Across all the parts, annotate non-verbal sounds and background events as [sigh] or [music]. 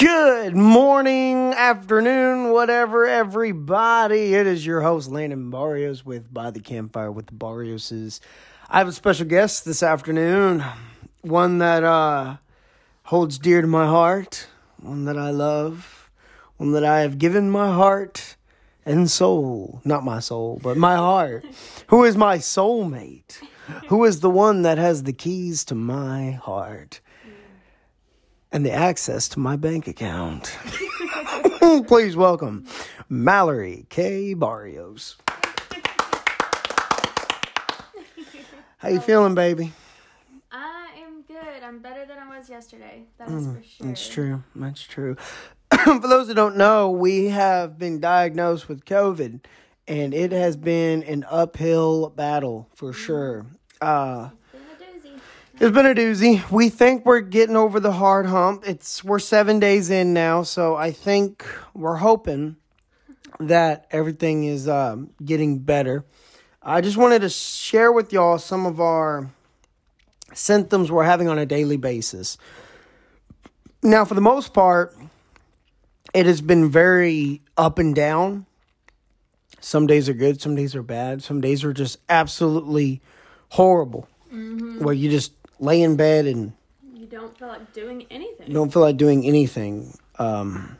Good morning, afternoon, whatever, everybody. It is your host, Landon Barrios, with By the Campfire with the Barrioses. I have a special guest this afternoon, one that uh, holds dear to my heart, one that I love, one that I have given my heart and soul. Not my soul, but my heart. Who is my soulmate? Who is the one that has the keys to my heart? And the access to my bank account. [laughs] [laughs] Please welcome Mallory K. Barrios. How you feeling, baby? I am good. I'm better than I was yesterday. That is for sure. That's true. That's true. [clears throat] for those that don't know, we have been diagnosed with COVID, and it has been an uphill battle for sure. Uh, Been a doozy. It's been a doozy. We think we're getting over the hard hump. It's we're seven days in now, so I think we're hoping that everything is um, getting better. I just wanted to share with y'all some of our symptoms we're having on a daily basis. Now, for the most part, it has been very up and down. Some days are good, some days are bad, some days are just absolutely horrible where you just lay in bed and You don't feel like doing anything. you don't feel like doing anything. Um,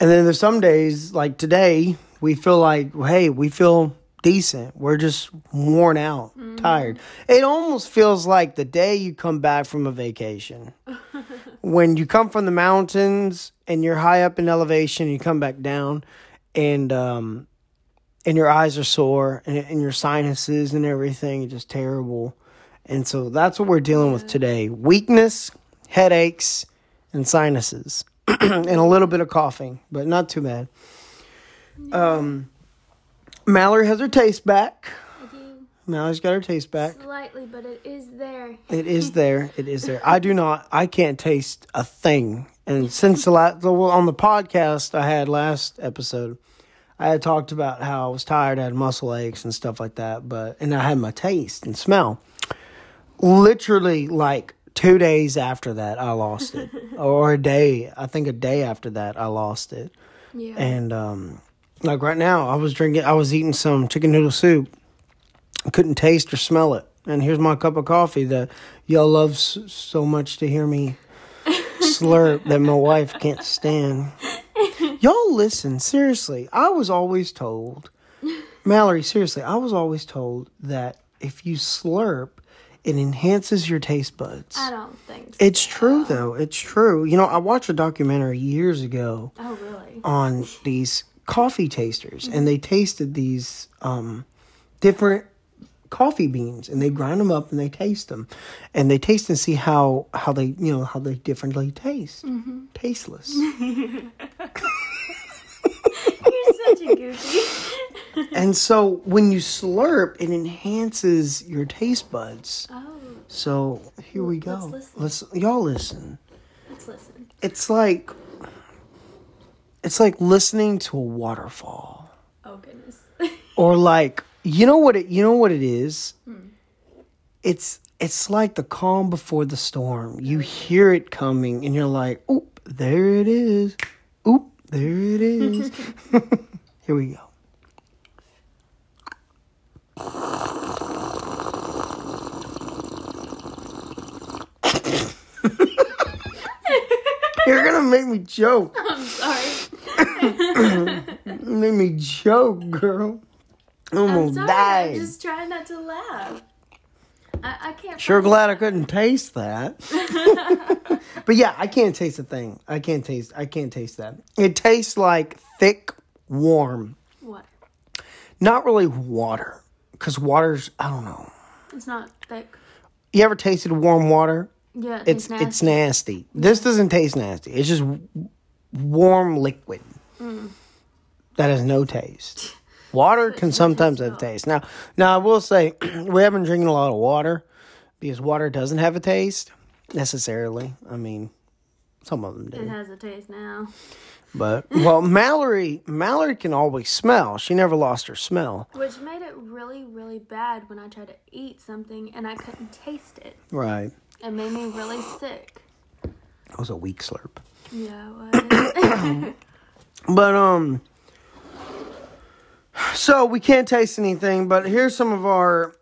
and then there's some days like today we feel like, hey, we feel decent. We're just worn out, tired. It almost feels like the day you come back from a vacation. [laughs] when you come from the mountains and you're high up in elevation, you come back down, and um, and your eyes are sore and, and your sinuses and everything just terrible. And so that's what we're dealing with today weakness, headaches, and sinuses, [clears throat] and a little bit of coughing, but not too bad. Um, Mallory has her taste back. Mallory's got her taste back. slightly, but it is there. It is [laughs] there. It is there. I do not. I can't taste a thing. And since the last well, on the podcast I had last episode, I had talked about how I was tired, I had muscle aches and stuff like that. But and I had my taste and smell. Literally, like two days after that, I lost it, [laughs] or a day. I think a day after that, I lost it. Yeah. And um, like right now, I was drinking, I was eating some chicken noodle soup. I couldn't taste or smell it. And here's my cup of coffee that y'all love s- so much to hear me slurp that my wife can't stand. [laughs] Y'all listen, seriously. I was always told, Mallory, seriously, I was always told that if you slurp, it enhances your taste buds. I don't think so. It's true, though. It's true. You know, I watched a documentary years ago Oh, really? on these coffee tasters and they tasted these um, different coffee beans and they grind them up and they taste them and they taste and see how how they you know how they differently taste tasteless [laughs] You're such a goofy. [laughs] [laughs] and so when you slurp it enhances your taste buds. Oh, so here we go. Let's listen. let's y'all listen. Let's listen. it's like it's like listening to a waterfall. Oh, goodness. [laughs] or like you know what it you know what it is? Hmm. It's it's like the calm before the storm. You hear it coming and you're like oop there it is. Oop there it is. [laughs] Here we go you're gonna make me joke [laughs] I'm sorry. make me joke girl i'm I'm gonna sorry. die I'm just trying not to laugh. I, I can't. Sure glad I couldn't taste that. [laughs] but yeah, I can't taste a thing. I can't taste I can't taste that. It tastes like thick, warm. What? Not really water. Cause water's I don't know. It's not thick. You ever tasted warm water? Yeah, it It's tastes it's nasty. This doesn't taste nasty. It's just warm liquid. Mm. That has no taste. Water can sometimes have taste. Now, now I will say [clears throat] we have been drinking a lot of water because water doesn't have a taste necessarily. I mean, some of them do. It has a taste now. But well, Mallory, Mallory can always smell. She never lost her smell. Which made it really, bad when I tried to eat something and I couldn't taste it. Right. It made me really sick. That was a weak slurp. Yeah. [coughs] But um so we can't taste anything, but here's some of our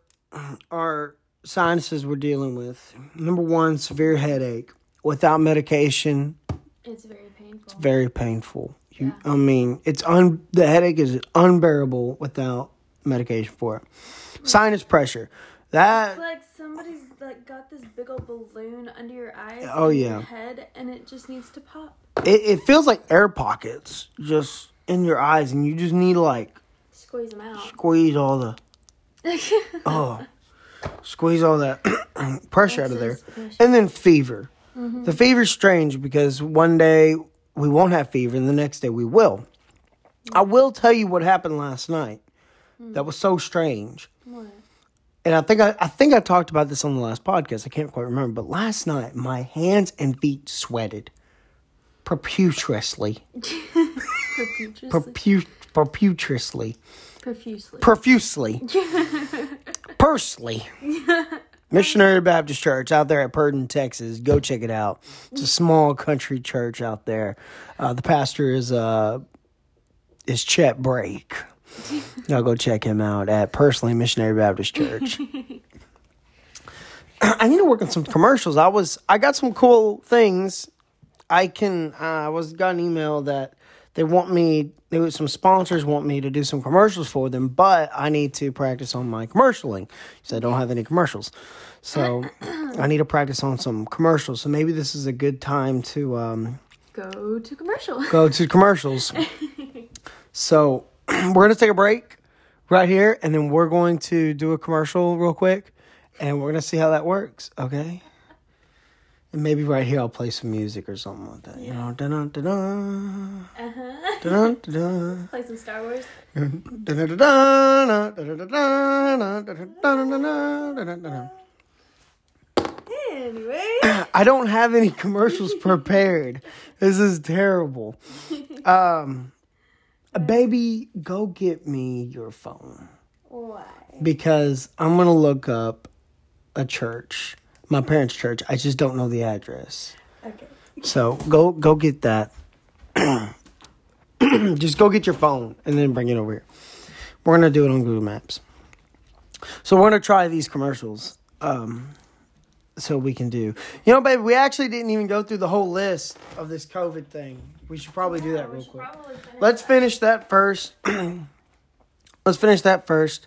our sinuses we're dealing with. Number 1, severe headache. Without medication, it's very painful. It's very painful. You, I mean, it's un the headache is unbearable without medication for it. Sinus pressure. That It's like somebody's like got this big old balloon under your eyes. Oh, yeah. Your head, and it just needs to pop. it, it feels like air pockets just in your eyes and you just need to like Squeeze them out. squeeze all the [laughs] oh squeeze all that [clears throat] pressure out of there and then fever mm-hmm. the fever's strange because one day we won't have fever and the next day we will i will tell you what happened last night that was so strange. What? and i think I, I think i talked about this on the last podcast. I can't quite remember. But last night my hands and feet sweated profusely. Profusely. [laughs] Propu- profusely. Profusely. profusely. [laughs] Pursley. Missionary baptist church out there at purdon texas. Go check it out. It's a small country church out there. Uh, the pastor is uh is chet brake [laughs] y'all go check him out at personally missionary baptist church. I need to work on some commercials i was i got some cool things. I can uh, i was got an email that they want me was some sponsors want me to do some commercials for them but i need to practice on my commercialing. Because i don't have any commercials. So [clears throat] i need to practice on some commercials. So maybe this is a good time to um, Go to commercial. go to commercials. [laughs] So we're going to take a break right here and then we're going to do a commercial real quick and we're going to see how that works okay and maybe right here I'll play some music or something like that. You know, dun dun dun dun Uh-huh. dun dun Play some Star Wars. dun dun dun dun dun dun dun dun dun dun dun dun. Anyway. I don't have any commercials prepared. This is terrible. Um, baby, go get me your phone Why? because I'm gonna look up a church, my parents' church. I just don't know the address. Okay. So go go get that. [clears throat] Just go get your phone and then bring it over here. We're gonna do it on Google Maps. So we're gonna try these commercials. Um, so we can do. You know, baby, we actually didn't even go through the whole list of this COVID thing. We should probably do that real quick. finish Let's that. finish that first. [clears throat] Let's finish that first.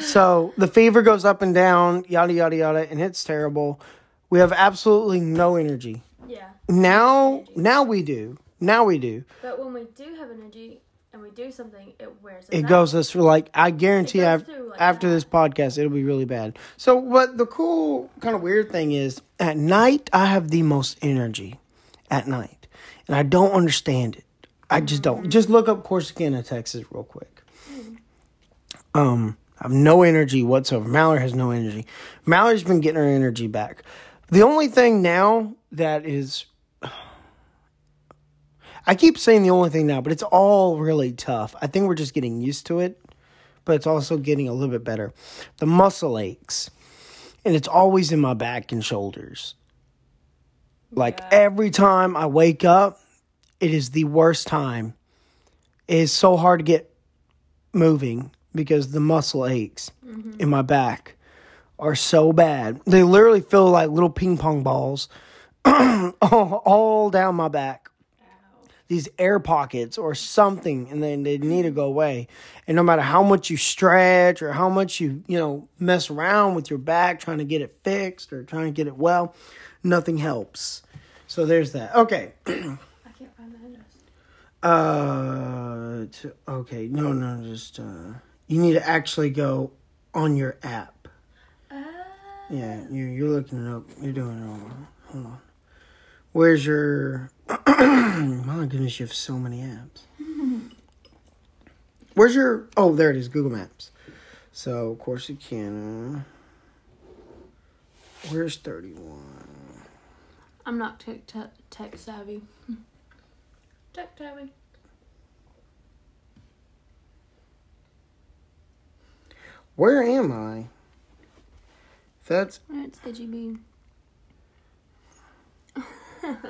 So the fever goes up and down, yada yada yada, and it's terrible. We have absolutely no energy. Yeah. Now, now we do. Now we do. But when we do have energy and we do something, it wears us It out. goes us for like I guarantee It goes af- through like after that. this podcast it'll be really bad. So what the cool kind of weird thing is at night I have the most energy at night. And I don't understand it. I just don't. Mm-hmm. Just look up Corsicana, Texas real quick. Um I have no energy whatsoever. Mallory has no energy. Mallory's been getting her energy back. The only thing now that is I keep saying the only thing now, but it's all really tough. I think we're just getting used to it, but it's also getting a little bit better. The muscle aches, and it's always in my back and shoulders. Like Yeah. every time I wake up, it is the worst time. It is so hard to get moving because the muscle aches mm-hmm. in my back are so bad. They literally feel like little ping pong balls all, [clears throat] all down my back these air pockets or something and then they need to go away. And no matter how much you stretch or how much you you know mess around with your back trying to get it fixed or trying to get it well nothing helps. So there's that. Okay. [clears throat] I can't find the address. uh okay. No no just uh you need to actually go on your app. Uh, yeah you, you're looking it up. You're doing it wrong hold on where's your [clears throat] my goodness you have so many apps [laughs] where's your oh there it is google maps so of course corsicana uh, where's 31 I'm not tech, tech, tech savvy. [laughs] Tech savvy. where am i that's It's bean. [laughs]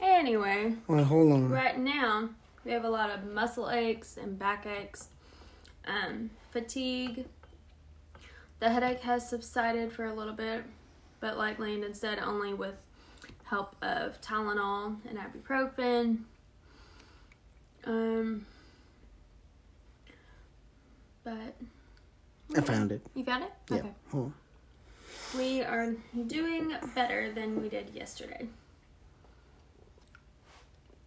Anyway, Wait, hold on. right now we have a lot of muscle aches and back aches, um, fatigue. The headache has subsided for a little bit, but like Landon said, only with help of Tylenol and ibuprofen. Um, but I found it. you found it? Yeah. Okay. Hold on. We are doing better than we did yesterday.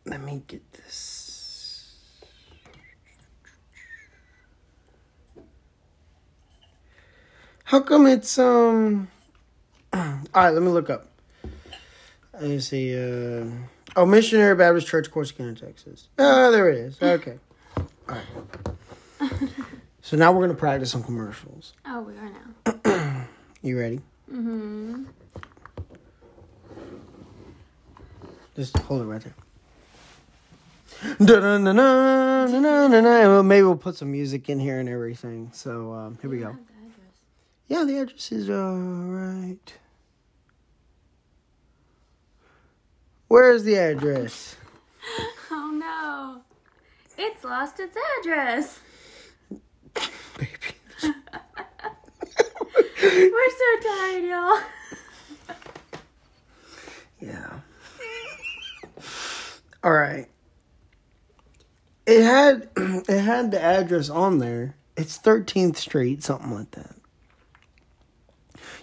Let me get this. How come it's um? [clears throat] All right, let me look up. Let me see. Uh, oh, Missionary Baptist Church, Corsicana, Texas. Oh, there it is. Okay. All right. [laughs] So now we're gonna practice some commercials. Oh, we are now. [clears throat] You ready? Mm-hmm. Just hold it right there. Maybe we'll put some music in here and everything. So um, here we go. Yeah, the address is all right. Where is the address? [laughs] Oh no. It's lost its address. [laughs] We're so tired, y'all. Yeah. All right. It had [clears throat] it had the address on there. It's 13th Street, something like that.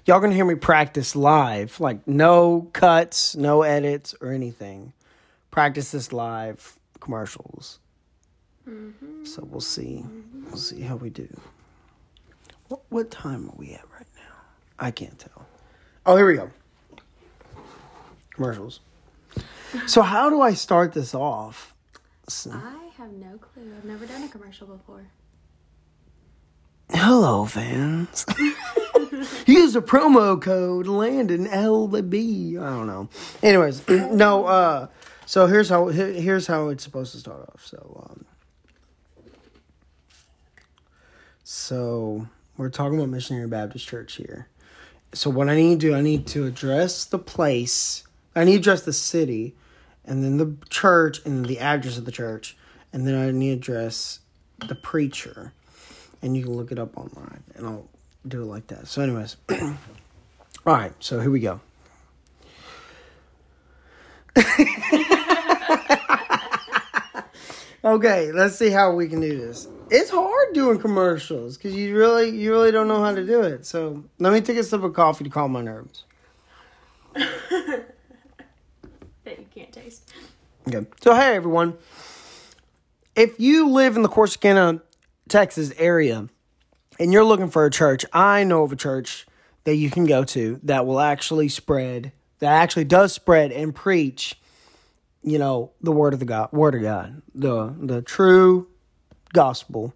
Y'all gonna hear me practice live, like no cuts, no edits or anything. Practice this live commercials. Mm-hmm. So we'll see. We'll see how we do. What what time are we at? I can't tell. Oh, here we go. Commercials. So how do I start this off? So- I have no clue. I've never done a commercial before. Hello, fans. [laughs] Use the promo code Landon LB. I don't know. Anyways, [clears throat] no. Uh, so here's how here's how it's supposed to start off. So, um, so we're talking about Missionary Baptist Church here. So what I need to do, I need to address the place. I need to address the city, and then the church, and the address of the church, and then I need to address the preacher and you can look it up online and I'll do it like that. So anyways. [clears throat] All right, so here we go. [laughs] okay, let's see how we can do this. It's hard doing commercials cuz you really you really don't know how to do it. So, let me take a sip of coffee to calm my nerves. [laughs] That you can't taste. Okay. So hey everyone. If you live in the Corsicana, Texas area and you're looking for a church, I know of a church that you can go to that will actually spread that actually does spread and preach, you know, the word of the God, word of God, the the true gospel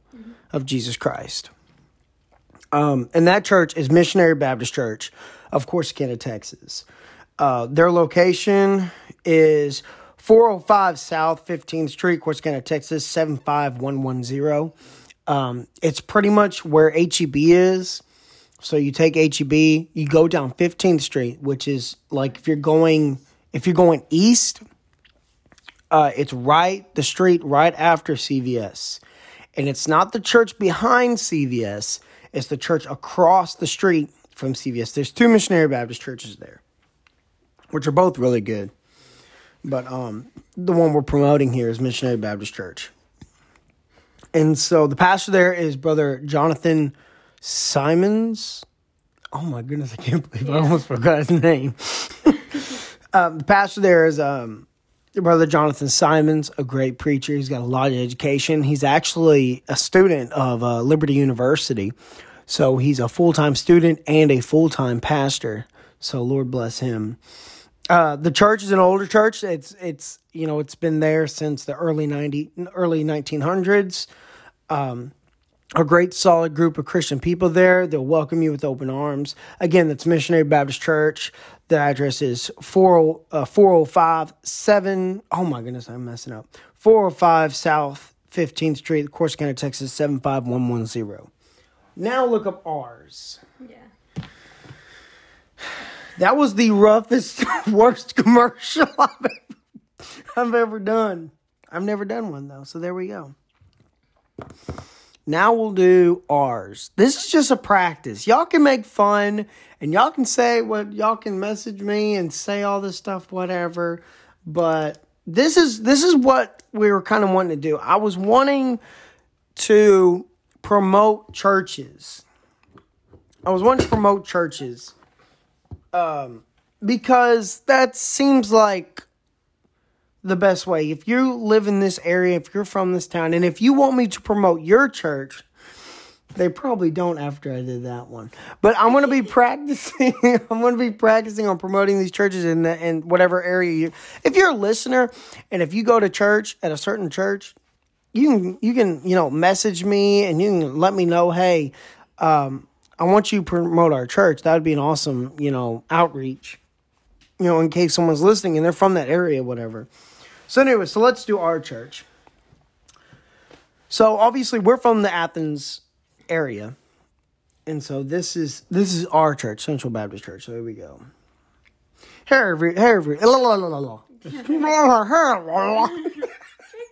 of Jesus Christ. Um, and that church is Missionary Baptist Church of Corsicana, Texas. Uh, their location is 405 South 15th Street, Corsicana, Texas 75110. Um, it's pretty much where HEB is. So you take HEB, you go down 15th Street, which is like if you're going if you're going east, uh, it's right the street right after CVS. And it's not the church behind CVS, it's the church across the street from CVS. There's two missionary Baptist churches there, which are both really good. But um, the one we're promoting here is Missionary Baptist Church. And so the pastor there is Brother Jonathan Simons. Oh my goodness, I can't believe I almost forgot his name. [laughs] um, the pastor there is um, Brother Jonathan Simons, a great preacher. He's got a lot of education. He's actually a student of uh, Liberty University. So he's a full time student and a full time pastor. So Lord bless him. Uh, the church is an older church. It's it's you know it's been there since the early ninety early nineteen hundreds. Um, a great solid group of Christian people there. They'll welcome you with open arms. Again, that's Missionary Baptist Church. The address is 40, uh, 405 7. Oh my goodness, I'm messing up. 405 South 15th Street, Corsicana, Texas 75110. Now look up ours. Yeah. That was the roughest, [laughs] worst commercial [laughs] I've ever I've ever done. I've never done one though, so there we go. Now we'll do ours. This is just a practice. Y'all can make fun and y'all can say what y'all can message me and say all this stuff, whatever. But this is this is what we were kind of wanting to do. I was wanting to promote churches. I was wanting to promote churches. Um, because that seems like the best way. If you live in this area, if you're from this town, and if you want me to promote your church, they probably don't after I did that one. But I'm gonna be [laughs] practicing. [laughs] I'm gonna be practicing on promoting these churches in the, in whatever area you. If you're a listener, and if you go to church at a certain church, you can you can you know message me and you can let me know. Hey, um, I want you to promote our church. That would be an awesome you know outreach. You know, in case someone's listening and they're from that area, whatever. So anyway, so let's do our church. So obviously we're from the Athens area. And so this is this is our church, Central Baptist Church. So here we go. Hey every la, la, la, la, la. Drink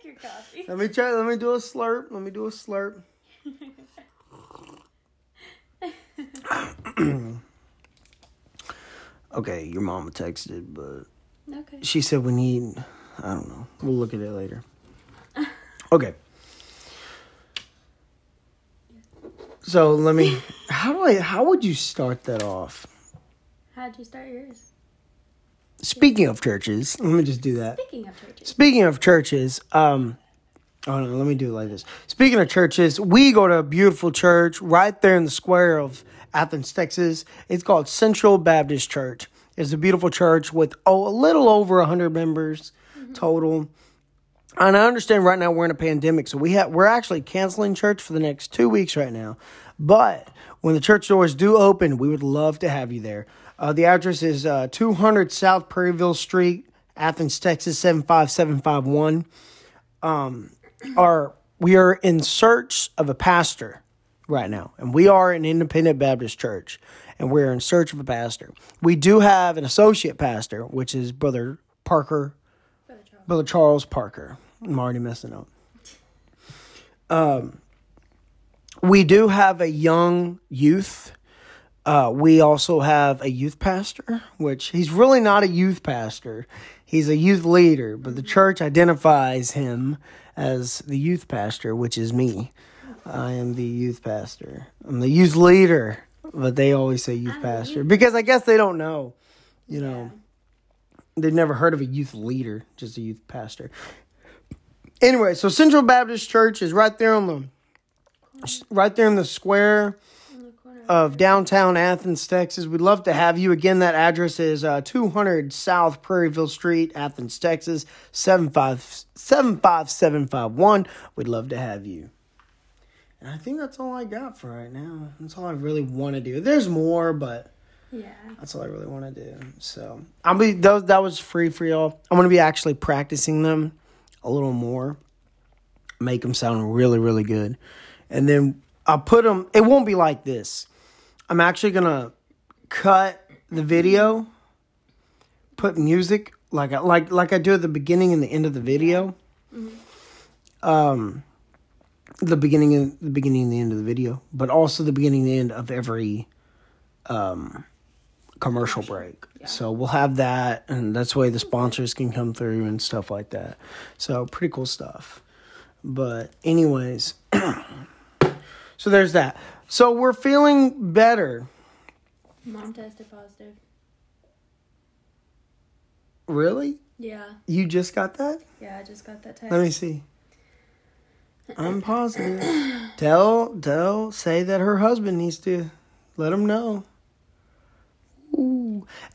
your coffee. Let me try let me do a slurp. Let me do a slurp. [laughs] [clears throat] okay, your mama texted, but Okay. she said we need I don't know. We'll look at it later. [laughs] Okay. So let me [laughs] how do I how would you start that off? How'd you start yours? Speaking of churches, let me just do that. Speaking of churches. Speaking of churches, um oh no, let me do it like this. Speaking of churches, we go to a beautiful church right there in the square of Athens, Texas. It's called Central Baptist Church. It's a beautiful church with oh a little over 100 members total. And I understand right now we're in a pandemic, so we have we're actually canceling church for the next two weeks right now. But when the church doors do open, we would love to have you there. Uh, the address is uh, 200 South Prairieville Street, Athens, Texas 75751. Um, our we are in search of a pastor right now, and we are an independent Baptist church, and we're in search of a pastor. We do have an associate pastor, which is Brother Parker Brother Charles. Parker. I'm already messing up. Um, we do have a young youth. Uh, we also have a youth pastor, which he's really not a youth pastor. He's a youth leader, but the church identifies him as the youth pastor, which is me. I am the youth pastor. I'm the youth leader, but they always say youth pastor because I guess they don't know, you know they've never heard of a youth leader, just a youth pastor. Anyway, so Central Baptist Church is right there on the right there in the square of downtown Athens, Texas. We'd love to have you. Again, that address is uh, 200 South Prairieville Street, Athens, Texas, 75 75751. We'd love to have you. And I think that's all I got for right now. That's all I really want to do. There's more, but yeah. that's all I really want to do. So I'll be those that was free for y'all. I'm gonna be actually practicing them a little more, make them sound really really good, and then I'll put them. It won't be like this. I'm actually gonna cut the video, put music like I, like like I do at the beginning and the end of the video. Um, the beginning and the beginning and the end of the video, but also the beginning and the end of every um commercial break. Yeah. So we'll have that, and that's why the sponsors can come through and stuff like that. So pretty cool stuff. But anyways, [clears throat] so there's that. So we're feeling better. Mom tested positive. Really? Yeah. You just got that? Yeah, I just got that text. Let me see. I'm positive. [clears throat] tell, tell, say that her husband needs to let him know.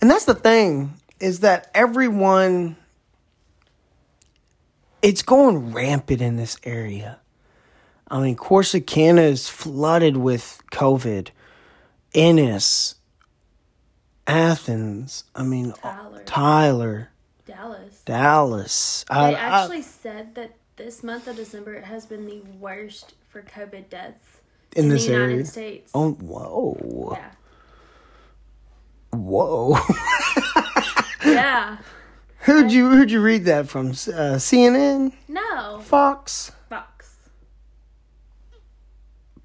And that's the thing is that everyone, it's going rampant in this area. I mean, Corsicana is flooded with COVID. Ennis, Athens, I mean, Tyler. Tyler, Dallas. Dallas. They I- I- actually said that this month of December it has been the worst for COVID deaths in, in the United area. States. Oh, whoa. Yeah. Whoa. Yeah. [laughs] Who'd you who'd you read that from? Uh, CNN, No. Fox, Fox.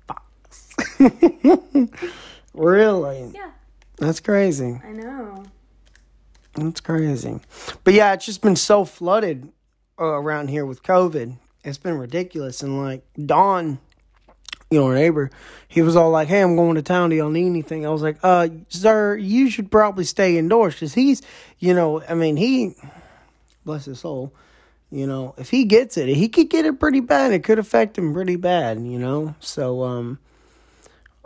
Fox. [laughs] really? Yeah, That's crazy. I know. That's crazy. But yeah, it's just been so flooded uh, around here with COVID. It's been ridiculous. And like Don, you know, neighbor, he was all like, "Hey, I'm going to town. Do y'all need anything?" I was like, "Uh, sir, you should probably stay indoors because he's, you know, I mean, he, bless his soul." You know, if he gets it, he could get it pretty bad. It could affect him pretty bad, you know. So, um,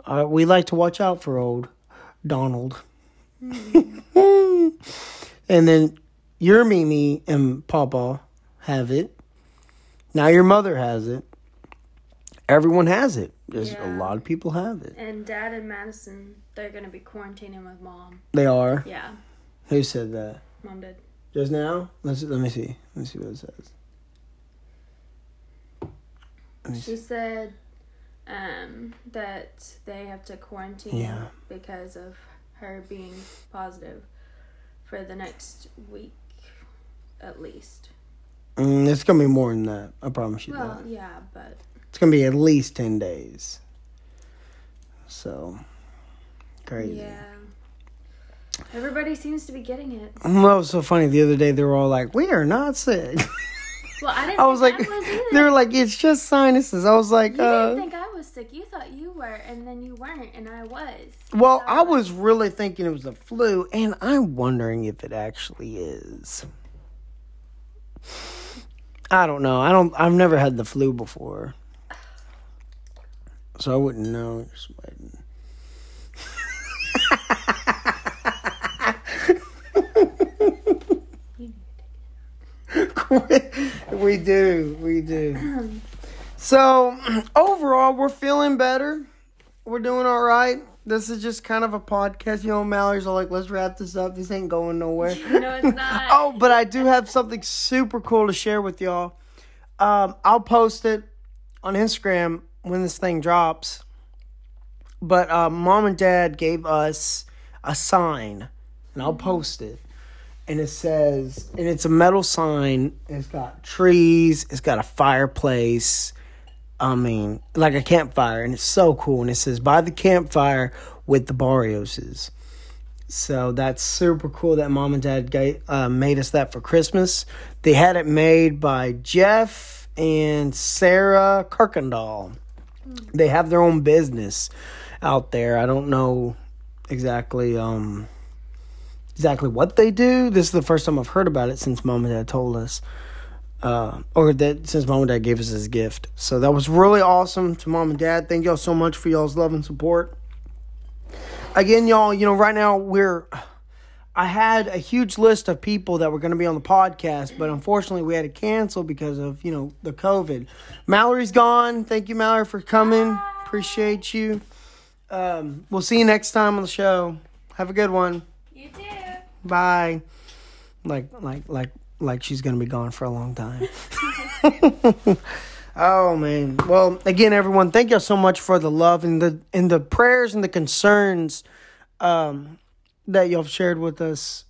uh, we like to watch out for old Donald. [laughs] and then your Mimi and Papa have it. Now your mother has it. Everyone has it. Just a lot of people have it. And Dad and Madison, they're gonna be quarantining with Mom. They are. Yeah, Who said that? Mom did. Just now? Let's let me see. Let me see what it says. She see. said um, that they have to quarantine Yeah. because of her being positive for the next week, at least. Mm, it's gonna be more than that. I promise you Well, that. yeah, but It's gonna be at least ten days. So crazy. yeah. Everybody seems to be getting it. [laughs] Well, it was so funny. The other day they were all like, "We are not sick." Well, I [laughs] didn't. I was like, think I was [laughs] they were like, "It's just sinuses." I was like, You uh, didn't think I was sick. You thought you were, and then you weren't, and I was. Well, So, I was really thinking it was the flu, and I'm wondering if it actually is. I don't know. I don't. I've never had the flu before, so I wouldn't know. You're sweating. [laughs] we do. We do. So overall, we're feeling better. We're doing all right. This is just kind of a podcast. You know, Mallory's all like, let's wrap this up. This ain't going nowhere. [laughs] No, it's not. [laughs] oh, but I do have something super cool to share with y'all. Um, I'll post it on Instagram when this thing drops. But uh, mom and dad gave us a sign, and I'll post it. And it says, and it's a metal sign. It's got trees. It's got a fireplace. I mean, like a campfire, and it's so cool. And it says, "By the campfire with the Barrioses." So that's super cool that mom and dad ga- uh, made us that for Christmas. They had it made by Jeff and Sarah Kirkendall. They have their own business out there. I don't know exactly um, exactly what they do. This is the first time I've heard about it since mom and dad told us. Uh, or that since mom and dad gave us this gift. So that was really awesome to mom and dad. Thank y'all so much for y'all's love and support again, y'all, you know, right now we're. I had a huge list of people that were going to be on the podcast, but unfortunately we had to cancel because of, you know, the COVID. Mallory's gone. Thank you, Mallory, for coming. Appreciate you. Um, we'll see you next time on the show. Have a good one. You too. Bye. Like, like, like, like she's going to be gone for a long time. [laughs] [laughs] Oh man. Well, again, everyone, thank y'all so much for the love and the and the prayers and the concerns um, that y'all have shared with us.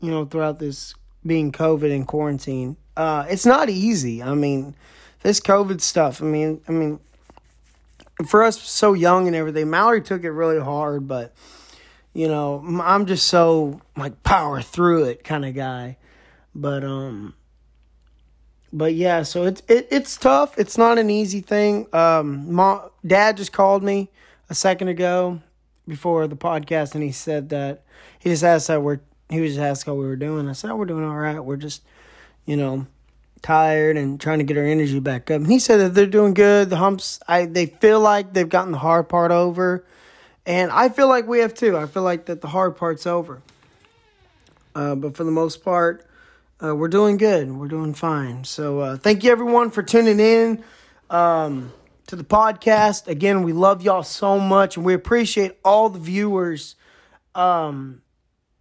You know, throughout this being COVID and quarantine. Uh, it's not easy. I mean, this COVID stuff. I mean, I mean, for us so young and everything. Mallory took it really hard, but you know, I'm just so like power through it kind of guy. But um but yeah, so it's it, it's tough. It's not an easy thing. Um, mom, dad just called me a second ago before the podcast, and he said that he just asked how we're. He was just asking how we were doing. I said oh, we're doing all right. We're just, you know, tired and trying to get our energy back up. And he said that they're doing good. The humps, I they feel like they've gotten the hard part over, and I feel like we have too. I feel like that the hard part's over. Uh, but for the most part, uh, we're doing good. We're doing fine. So uh, thank you everyone for tuning in um, to the podcast. Again, we love y'all so much, and we appreciate all the viewers um,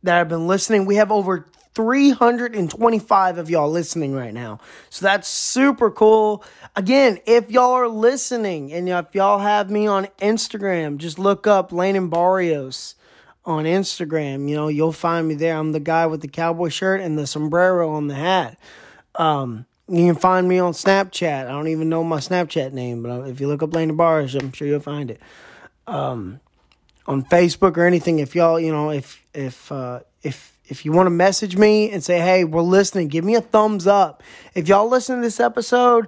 that have been listening. We have over 325 of y'all listening right now. So that's super cool. Again, if y'all are listening and if y'all have me on Instagram, just look up Landon Barrios on Instagram. You know, you'll find me there. I'm the guy with the cowboy shirt and the sombrero on the hat. Um, you can find me on Snapchat. I don't even know my Snapchat name, but if you look up Lane DeBarge, I'm sure you'll find it. Um, on Facebook or anything, if y'all, you know, if if uh, if if you want to message me and say, "Hey, we're listening," give me a thumbs up. If y'all listen to this episode,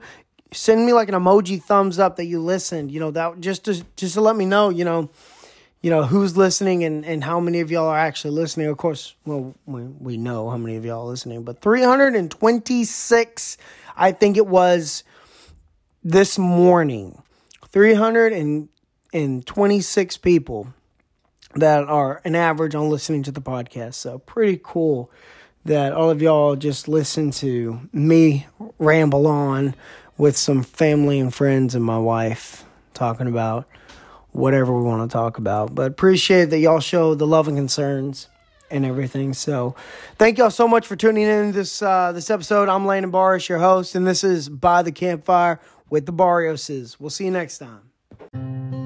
send me like an emoji thumbs up that you listened. You know that just to just to let me know. You know, you know who's listening and and how many of y'all are actually listening. Of course, well we we know how many of y'all are listening, but three hundred and twenty six, I think it was this morning. Three hundred and twenty six people that are an average on listening to the podcast. So pretty cool that all of y'all just listen to me ramble on with some family and friends and my wife talking about whatever we want to talk about. But appreciate that y'all show the love and concerns and everything. So thank y'all so much for tuning in this uh, this episode. I'm Landon Barrios, your host, and this is By the Campfire with the Barrioses. We'll see you next time.